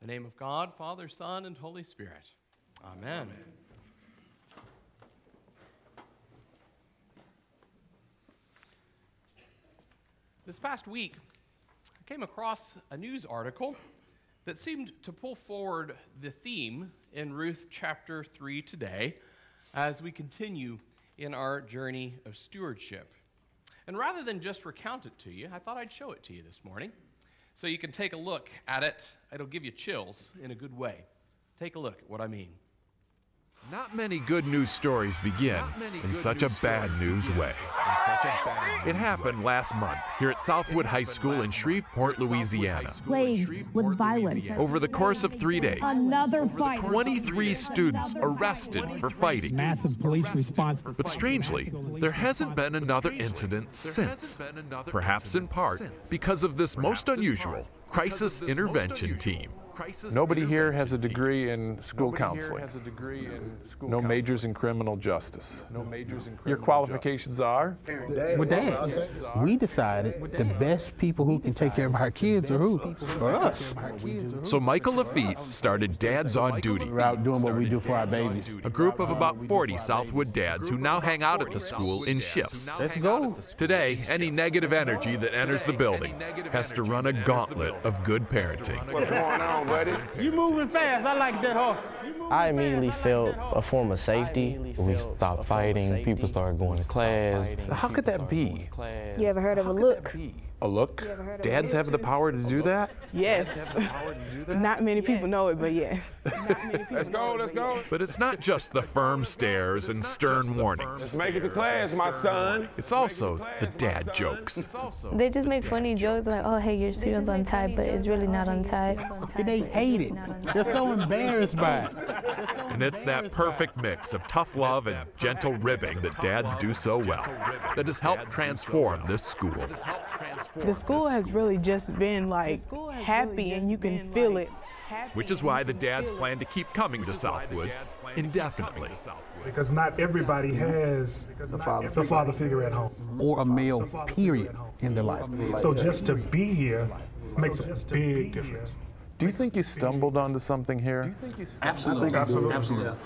In the name of God, Father, Son, and Holy Spirit. Amen. Amen. This past week, I came across a news article that seemed to pull forward the theme in Ruth chapter 3 today as we continue in our journey of stewardship. And rather than just recount it to you, I thought I'd show it to you this morning so you can take a look at it. It'll give you chills in a good way. Take a look at what I mean. Not many good news stories begin in such a bad news way. It happened last month here at Southwood High School in Shreveport, Louisiana. Plagued with violence. Over the course of three days, Another fight. 23 students arrested for fighting. Massive police response. But strangely, there hasn't been another incident since. Perhaps in part because of this most unusual crisis intervention team. Nobody here has a degree in school counseling. No majors in criminal justice. Your qualifications are? Well, Dad, we decided the best people who can take care of our kids are who? For us. So Michael Lafitte started Dads on Duty, We're out doing what we do for our babies. a group of about 40 Southwood dads who now hang out at the school in shifts. Let's go. Today, any negative energy that enters the building has to run a gauntlet of good parenting. What's going on, buddy? You moving fast. I like that horse. I immediately felt a form of safety. We stopped fighting, people started going to class. How could that be? You ever heard of a look? A look? Dads have the power to do that? Yes. Not many people know it, but yes. Let's go, let's go. But it's not just the firm stares and stern warnings. Make it to class, my son. It's also the dad jokes. They just make funny jokes like, oh, hey, your cereal's untied, but it's really not untied. And they hate it. They're so embarrassed by it. And it's that perfect mix of tough love and gentle ribbing that dads do so well that has helped transform this school. The school has really just been like happy and you can feel it. Which is why the dads plan to keep coming to Southwood indefinitely. Because not everybody has the father, the father figure at home. Or a male, period, in their life. So just to be here makes a big difference. Do you think you stumbled onto something here? I think absolutely. I think absolutely.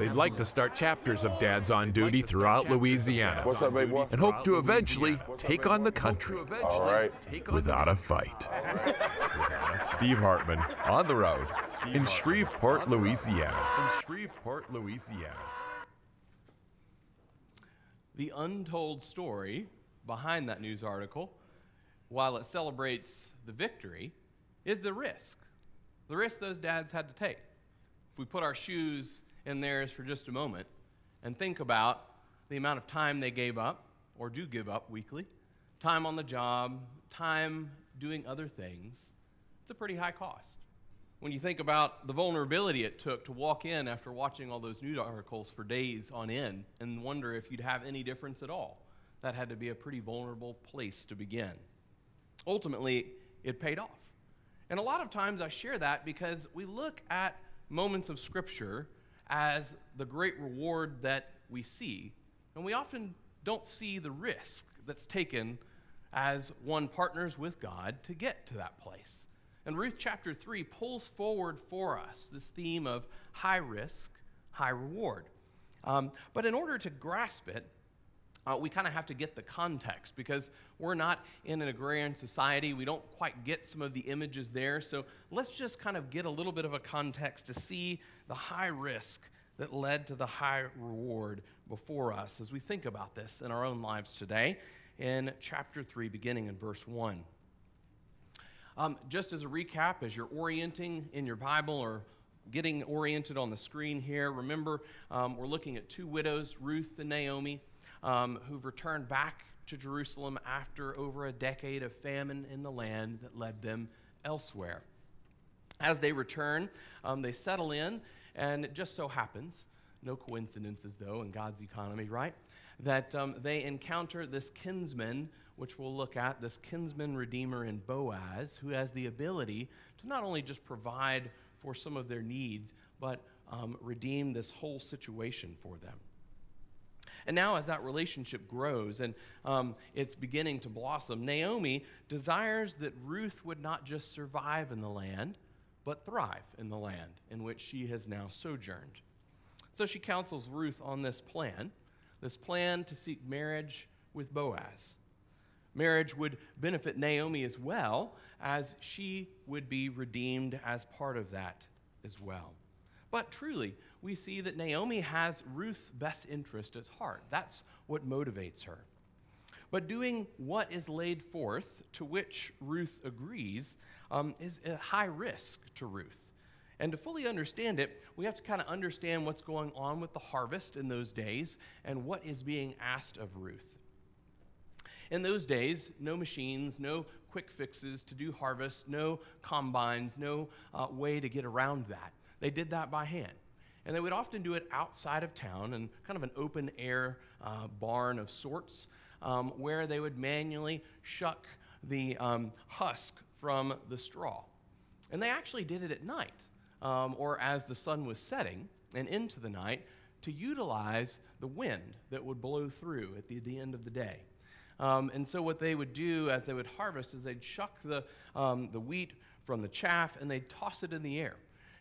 They'd like to start chapters of Dads on Duty throughout Louisiana What's up, baby boy? and hope to eventually take on the country All right. without a fight. Steve Hartman on the road in Shreveport, Louisiana. In Shreveport, Louisiana. The untold story behind that news article, while it celebrates the victory, is the risk. The risk those dads had to take. If we put our shoes in theirs for just a moment and think about the amount of time they gave up or do give up weekly, time on the job, time doing other things, it's a pretty high cost. When you think about the vulnerability it took to walk in after watching all those news articles for days on end and wonder if you'd have any difference at all, that had to be a pretty vulnerable place to begin. Ultimately, it paid off. And a lot of times I share that because we look at moments of Scripture as the great reward that we see, and we often don't see the risk that's taken as one partners with God to get to that place. And Ruth chapter 3 pulls forward for us this theme of high risk, high reward. Um, but in order to grasp it, uh, we kind of have to get the context because we're not in an agrarian society. We don't quite get some of the images there. So let's just kind of get a little bit of a context to see the high risk that led to the high reward before us as we think about this in our own lives today in chapter 3, beginning in verse 1. Um, just as a recap, as you're orienting in your Bible or getting oriented on the screen here, remember um, we're looking at two widows, Ruth and Naomi um, who've returned back to Jerusalem after over a decade of famine in the land that led them elsewhere. As they return, um, they settle in, and it just so happens, no coincidences though in God's economy, right? That um, they encounter this kinsman, which we'll look at, this kinsman redeemer in Boaz, who has the ability to not only just provide for some of their needs, but um, redeem this whole situation for them. And now, as that relationship grows and um, it's beginning to blossom, Naomi desires that Ruth would not just survive in the land, but thrive in the land in which she has now sojourned. So she counsels Ruth on this plan, this plan to seek marriage with Boaz. Marriage would benefit Naomi as well, as she would be redeemed as part of that as well. But truly, we see that Naomi has Ruth's best interest at heart. That's what motivates her. But doing what is laid forth, to which Ruth agrees, um, is a high risk to Ruth. And to fully understand it, we have to kind of understand what's going on with the harvest in those days and what is being asked of Ruth. In those days, no machines, no quick fixes to do harvest, no combines, no uh, way to get around that. They did that by hand. And they would often do it outside of town in kind of an open air uh, barn of sorts um, where they would manually shuck the um, husk from the straw. And they actually did it at night um, or as the sun was setting and into the night to utilize the wind that would blow through at the, the end of the day. Um, and so, what they would do as they would harvest is they'd shuck the, um, the wheat from the chaff and they'd toss it in the air.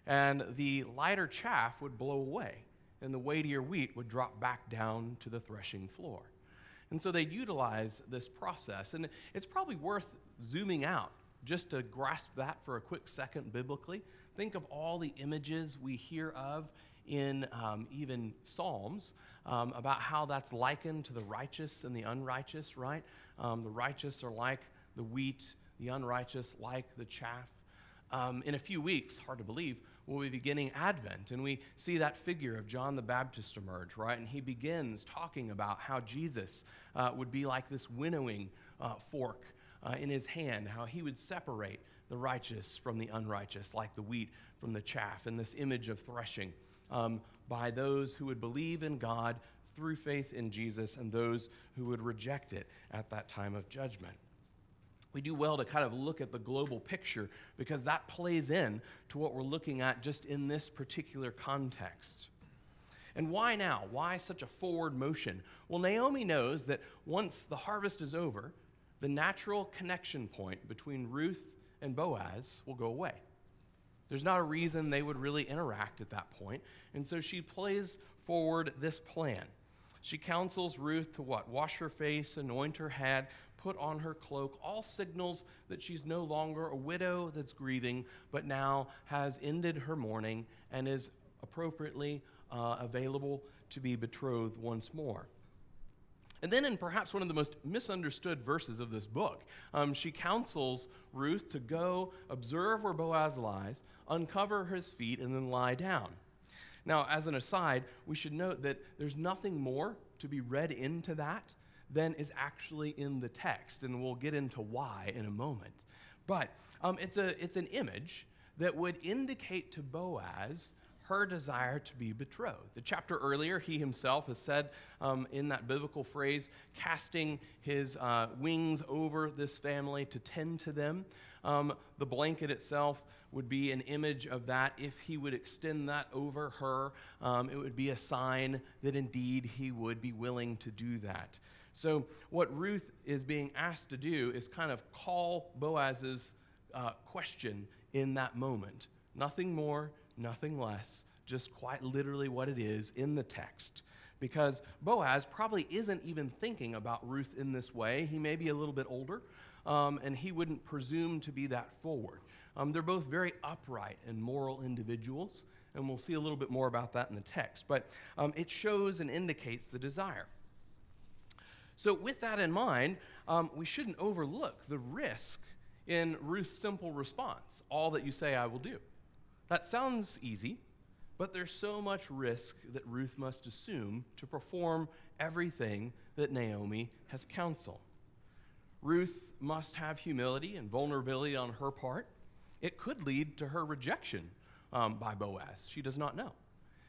And the lighter chaff would blow away, and the weightier wheat would drop back down to the threshing floor. And so they'd utilize this process. And it's probably worth zooming out just to grasp that for a quick second biblically. Think of all the images we hear of in um, even Psalms um, about how that's likened to the righteous and the unrighteous, right? Um, the righteous are like the wheat, the unrighteous like the chaff. Um, in a few weeks, hard to believe, we'll be beginning Advent, and we see that figure of John the Baptist emerge, right? And he begins talking about how Jesus uh, would be like this winnowing uh, fork uh, in his hand, how he would separate the righteous from the unrighteous, like the wheat from the chaff, and this image of threshing um, by those who would believe in God through faith in Jesus and those who would reject it at that time of judgment. We do well to kind of look at the global picture because that plays in to what we're looking at just in this particular context. And why now? Why such a forward motion? Well, Naomi knows that once the harvest is over, the natural connection point between Ruth and Boaz will go away. There's not a reason they would really interact at that point. And so she plays forward this plan. She counsels Ruth to what? Wash her face, anoint her head, put on her cloak, all signals that she's no longer a widow that's grieving, but now has ended her mourning and is appropriately uh, available to be betrothed once more. And then, in perhaps one of the most misunderstood verses of this book, um, she counsels Ruth to go observe where Boaz lies, uncover his feet, and then lie down. Now, as an aside, we should note that there's nothing more to be read into that than is actually in the text, and we'll get into why in a moment. But um, it's, a, it's an image that would indicate to Boaz her desire to be betrothed. The chapter earlier, he himself has said um, in that biblical phrase, casting his uh, wings over this family to tend to them. Um, the blanket itself would be an image of that. If he would extend that over her, um, it would be a sign that indeed he would be willing to do that. So, what Ruth is being asked to do is kind of call Boaz's uh, question in that moment. Nothing more, nothing less, just quite literally what it is in the text. Because Boaz probably isn't even thinking about Ruth in this way. He may be a little bit older, um, and he wouldn't presume to be that forward. Um, they're both very upright and moral individuals, and we'll see a little bit more about that in the text. But um, it shows and indicates the desire. So, with that in mind, um, we shouldn't overlook the risk in Ruth's simple response all that you say, I will do. That sounds easy, but there's so much risk that Ruth must assume to perform everything that Naomi has counseled. Ruth must have humility and vulnerability on her part. It could lead to her rejection um, by Boaz. She does not know.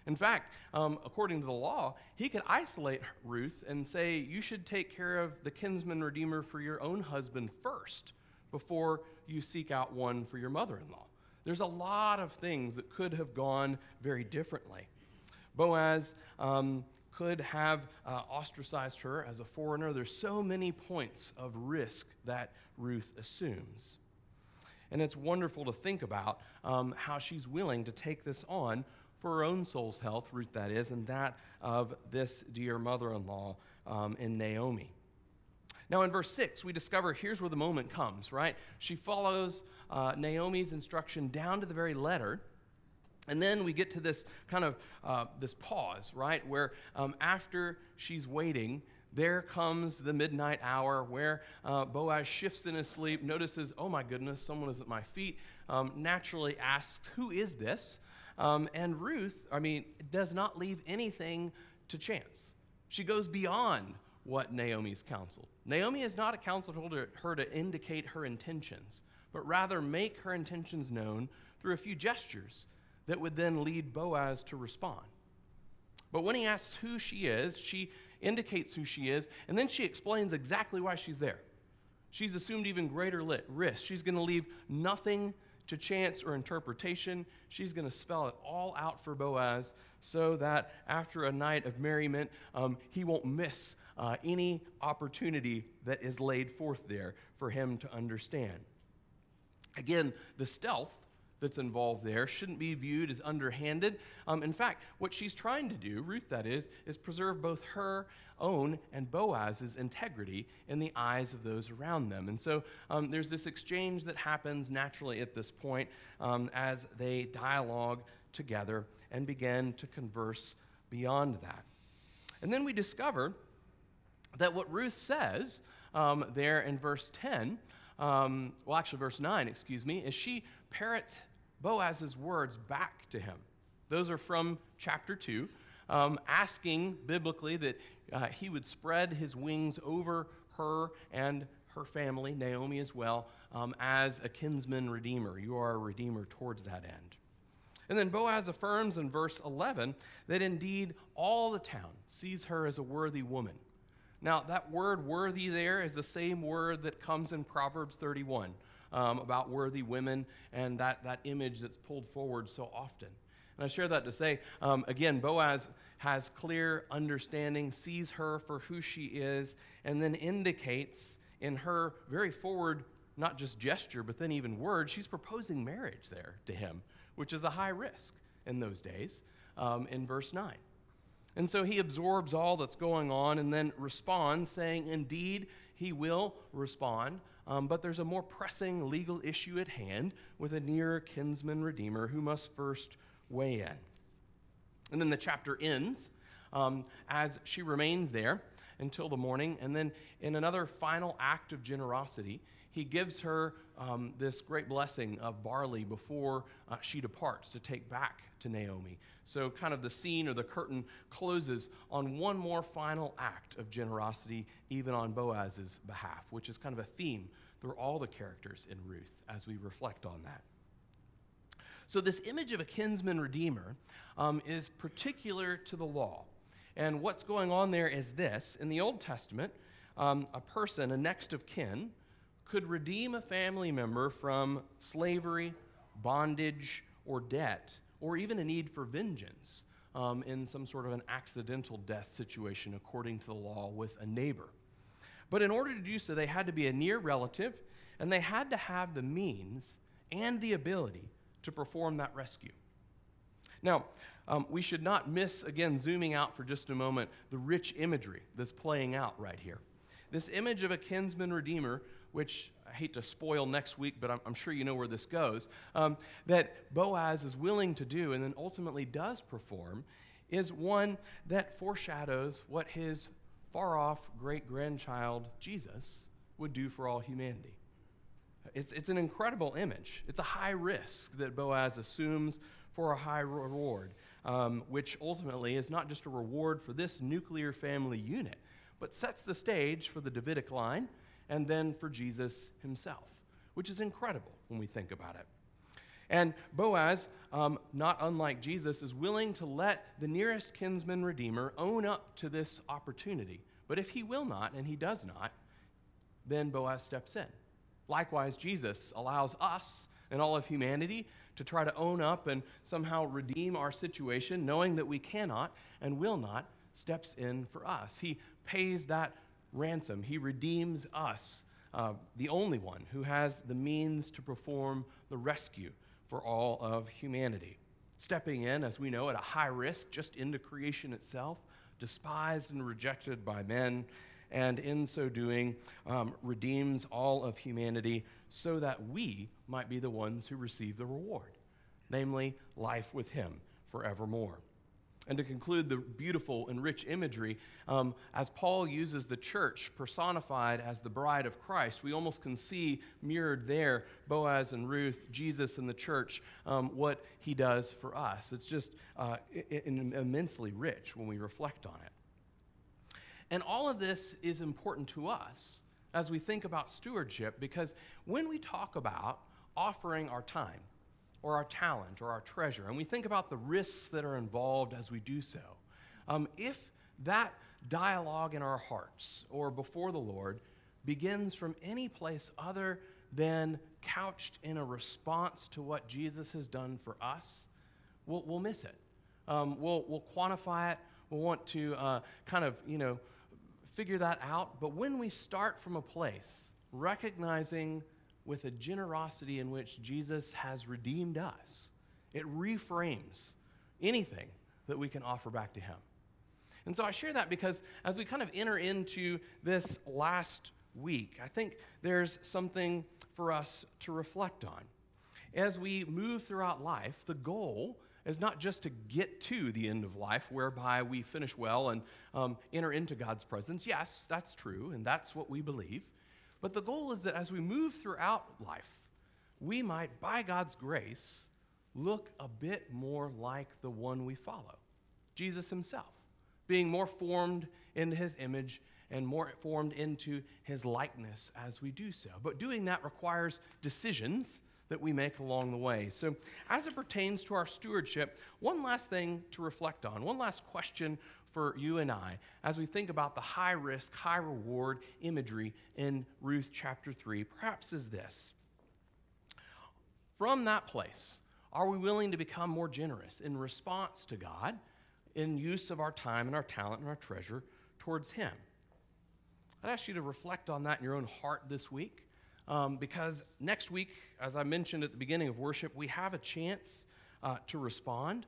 In fact, um, according to the law, he could isolate Ruth and say, You should take care of the kinsman redeemer for your own husband first before you seek out one for your mother in law. There's a lot of things that could have gone very differently. Boaz um, could have uh, ostracized her as a foreigner. There's so many points of risk that Ruth assumes. And it's wonderful to think about um, how she's willing to take this on for her own soul's health, Ruth that is, and that of this dear mother in law um, in Naomi. Now, in verse 6, we discover here's where the moment comes, right? She follows uh, Naomi's instruction down to the very letter. And then we get to this kind of uh, this pause, right, where um, after she's waiting, there comes the midnight hour where uh, Boaz shifts in his sleep, notices, oh my goodness, someone is at my feet, um, naturally asks, who is this? Um, and Ruth, I mean, does not leave anything to chance. She goes beyond what Naomi's counseled. Naomi is not counseled her to indicate her intentions, but rather make her intentions known through a few gestures that would then lead Boaz to respond. But when he asks who she is, she indicates who she is, and then she explains exactly why she's there. She's assumed even greater risk. She's going to leave nothing to chance or interpretation. She's going to spell it all out for Boaz so that after a night of merriment, um, he won't miss uh, any opportunity that is laid forth there for him to understand. Again, the stealth that's involved there shouldn't be viewed as underhanded. Um, in fact, what she's trying to do, Ruth that is, is preserve both her own and Boaz's integrity in the eyes of those around them. And so um, there's this exchange that happens naturally at this point um, as they dialogue together and begin to converse beyond that. And then we discover that what Ruth says um, there in verse 10, um, well, actually, verse 9, excuse me, is she parrots Boaz's words back to him. Those are from chapter 2, um, asking biblically that uh, he would spread his wings over her and her family, Naomi as well, um, as a kinsman redeemer. You are a redeemer towards that end. And then Boaz affirms in verse 11 that indeed all the town sees her as a worthy woman. Now, that word worthy there is the same word that comes in Proverbs 31 um, about worthy women and that, that image that's pulled forward so often. And I share that to say, um, again, Boaz has clear understanding, sees her for who she is, and then indicates in her very forward, not just gesture, but then even word, she's proposing marriage there to him, which is a high risk in those days, um, in verse 9. And so he absorbs all that's going on and then responds, saying, Indeed, he will respond. Um, but there's a more pressing legal issue at hand with a near kinsman redeemer who must first weigh in. And then the chapter ends um, as she remains there until the morning. And then, in another final act of generosity, he gives her um, this great blessing of barley before uh, she departs to take back to Naomi. So, kind of the scene or the curtain closes on one more final act of generosity, even on Boaz's behalf, which is kind of a theme through all the characters in Ruth as we reflect on that. So, this image of a kinsman redeemer um, is particular to the law. And what's going on there is this in the Old Testament, um, a person, a next of kin, could redeem a family member from slavery, bondage, or debt, or even a need for vengeance um, in some sort of an accidental death situation according to the law with a neighbor. But in order to do so, they had to be a near relative and they had to have the means and the ability to perform that rescue. Now, um, we should not miss, again, zooming out for just a moment, the rich imagery that's playing out right here. This image of a kinsman redeemer, which I hate to spoil next week, but I'm, I'm sure you know where this goes, um, that Boaz is willing to do and then ultimately does perform, is one that foreshadows what his far off great grandchild, Jesus, would do for all humanity. It's, it's an incredible image. It's a high risk that Boaz assumes for a high reward, um, which ultimately is not just a reward for this nuclear family unit, but sets the stage for the Davidic line and then for Jesus himself, which is incredible when we think about it. And Boaz, um, not unlike Jesus, is willing to let the nearest kinsman redeemer own up to this opportunity. But if he will not, and he does not, then Boaz steps in. Likewise, Jesus allows us and all of humanity to try to own up and somehow redeem our situation, knowing that we cannot and will not, steps in for us. He pays that ransom, He redeems us uh, the only one who has the means to perform the rescue for all of humanity. Stepping in, as we know, at a high risk, just into creation itself, despised and rejected by men, and in so doing, um, redeems all of humanity so that we might be the ones who receive the reward, namely life with Him forevermore. And to conclude the beautiful and rich imagery, um, as Paul uses the church personified as the bride of Christ, we almost can see mirrored there Boaz and Ruth, Jesus and the church, um, what he does for us. It's just uh, immensely rich when we reflect on it. And all of this is important to us as we think about stewardship because when we talk about offering our time or our talent or our treasure, and we think about the risks that are involved as we do so, um, if that dialogue in our hearts or before the Lord begins from any place other than couched in a response to what Jesus has done for us, we'll, we'll miss it. Um, we'll, we'll quantify it. We'll want to uh, kind of, you know, figure that out. But when we start from a place recognizing with a generosity in which Jesus has redeemed us, it reframes anything that we can offer back to Him. And so I share that because as we kind of enter into this last week, I think there's something for us to reflect on. As we move throughout life, the goal is not just to get to the end of life whereby we finish well and um, enter into God's presence. Yes, that's true, and that's what we believe. But the goal is that as we move throughout life, we might, by God's grace, look a bit more like the one we follow Jesus himself, being more formed into his image and more formed into his likeness as we do so. But doing that requires decisions that we make along the way. So, as it pertains to our stewardship, one last thing to reflect on, one last question for you and I as we think about the high risk, high reward imagery in Ruth chapter 3, perhaps is this. From that place, are we willing to become more generous in response to God in use of our time and our talent and our treasure towards Him? I'd ask you to reflect on that in your own heart this week um, because next week, as I mentioned at the beginning of worship, we have a chance uh, to respond.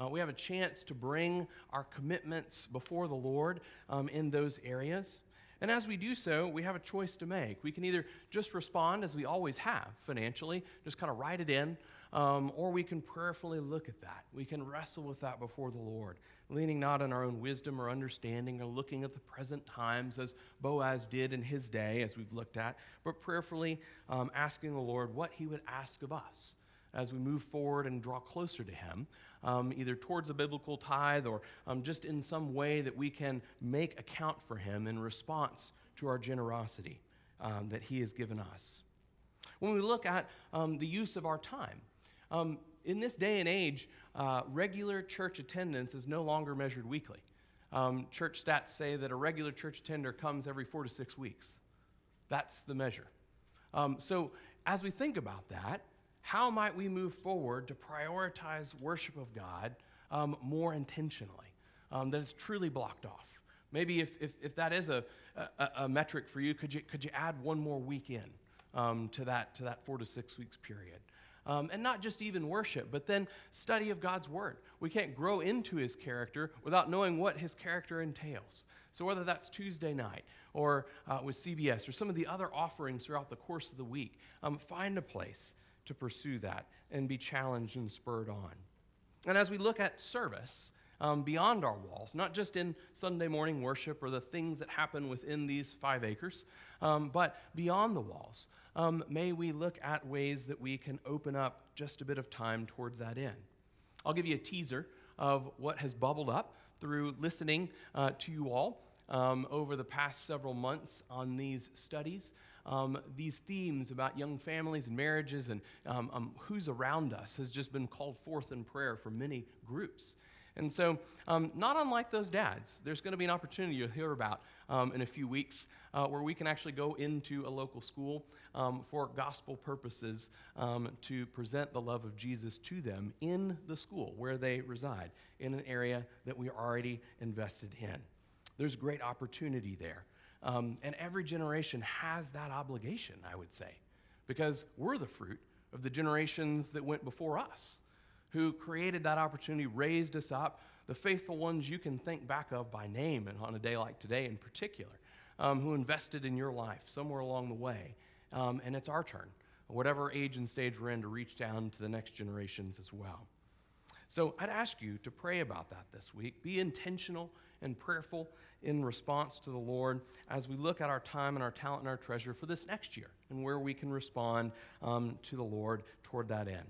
Uh, we have a chance to bring our commitments before the Lord um, in those areas. And as we do so, we have a choice to make. We can either just respond as we always have financially, just kind of write it in, um, or we can prayerfully look at that. We can wrestle with that before the Lord, leaning not on our own wisdom or understanding or looking at the present times as Boaz did in his day, as we've looked at, but prayerfully um, asking the Lord what he would ask of us as we move forward and draw closer to Him, um, either towards a biblical tithe or um, just in some way that we can make account for Him in response to our generosity um, that He has given us. When we look at um, the use of our time, um, in this day and age, uh, regular church attendance is no longer measured weekly. Um, church stats say that a regular church attender comes every four to six weeks. That's the measure. Um, so, as we think about that, how might we move forward to prioritize worship of God um, more intentionally? Um, that it's truly blocked off. Maybe if, if, if that is a, a, a, metric for you, could you, could you add one more week in um, to, that, to that four to six weeks period? Um, and not just even worship, but then study of God's Word. We can't grow into His character without knowing what His character entails. So, whether that's Tuesday night or uh, with CBS or some of the other offerings throughout the course of the week, um, find a place to pursue that and be challenged and spurred on. And as we look at service, um, beyond our walls, not just in Sunday morning worship or the things that happen within these five acres, um, but beyond the walls. Um, may we look at ways that we can open up just a bit of time towards that end. I'll give you a teaser of what has bubbled up through listening uh, to you all um, over the past several months on these studies. Um, these themes about young families and marriages and um, um, who's around us has just been called forth in prayer for many groups. And so, um, not unlike those dads, there's going to be an opportunity you'll hear about um, in a few weeks uh, where we can actually go into a local school um, for gospel purposes um, to present the love of Jesus to them in the school where they reside, in an area that we are already invested in. There's great opportunity there. Um, and every generation has that obligation, I would say, because we're the fruit of the generations that went before us, who created that opportunity, raised us up, the faithful ones you can think back of by name and on a day like today in particular, um, who invested in your life somewhere along the way. Um, and it's our turn, whatever age and stage we're in, to reach down to the next generations as well. So I'd ask you to pray about that this week. Be intentional and prayerful in response to the Lord as we look at our time and our talent and our treasure for this next year and where we can respond um, to the Lord toward that end.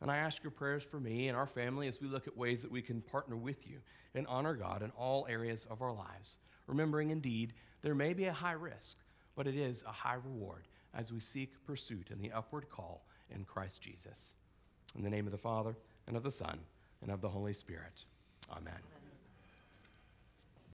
And I ask your prayers for me and our family as we look at ways that we can partner with you and honor God in all areas of our lives, remembering indeed there may be a high risk, but it is a high reward as we seek pursuit in the upward call in Christ Jesus. In the name of the Father, and of the Son, and of the Holy Spirit. Amen.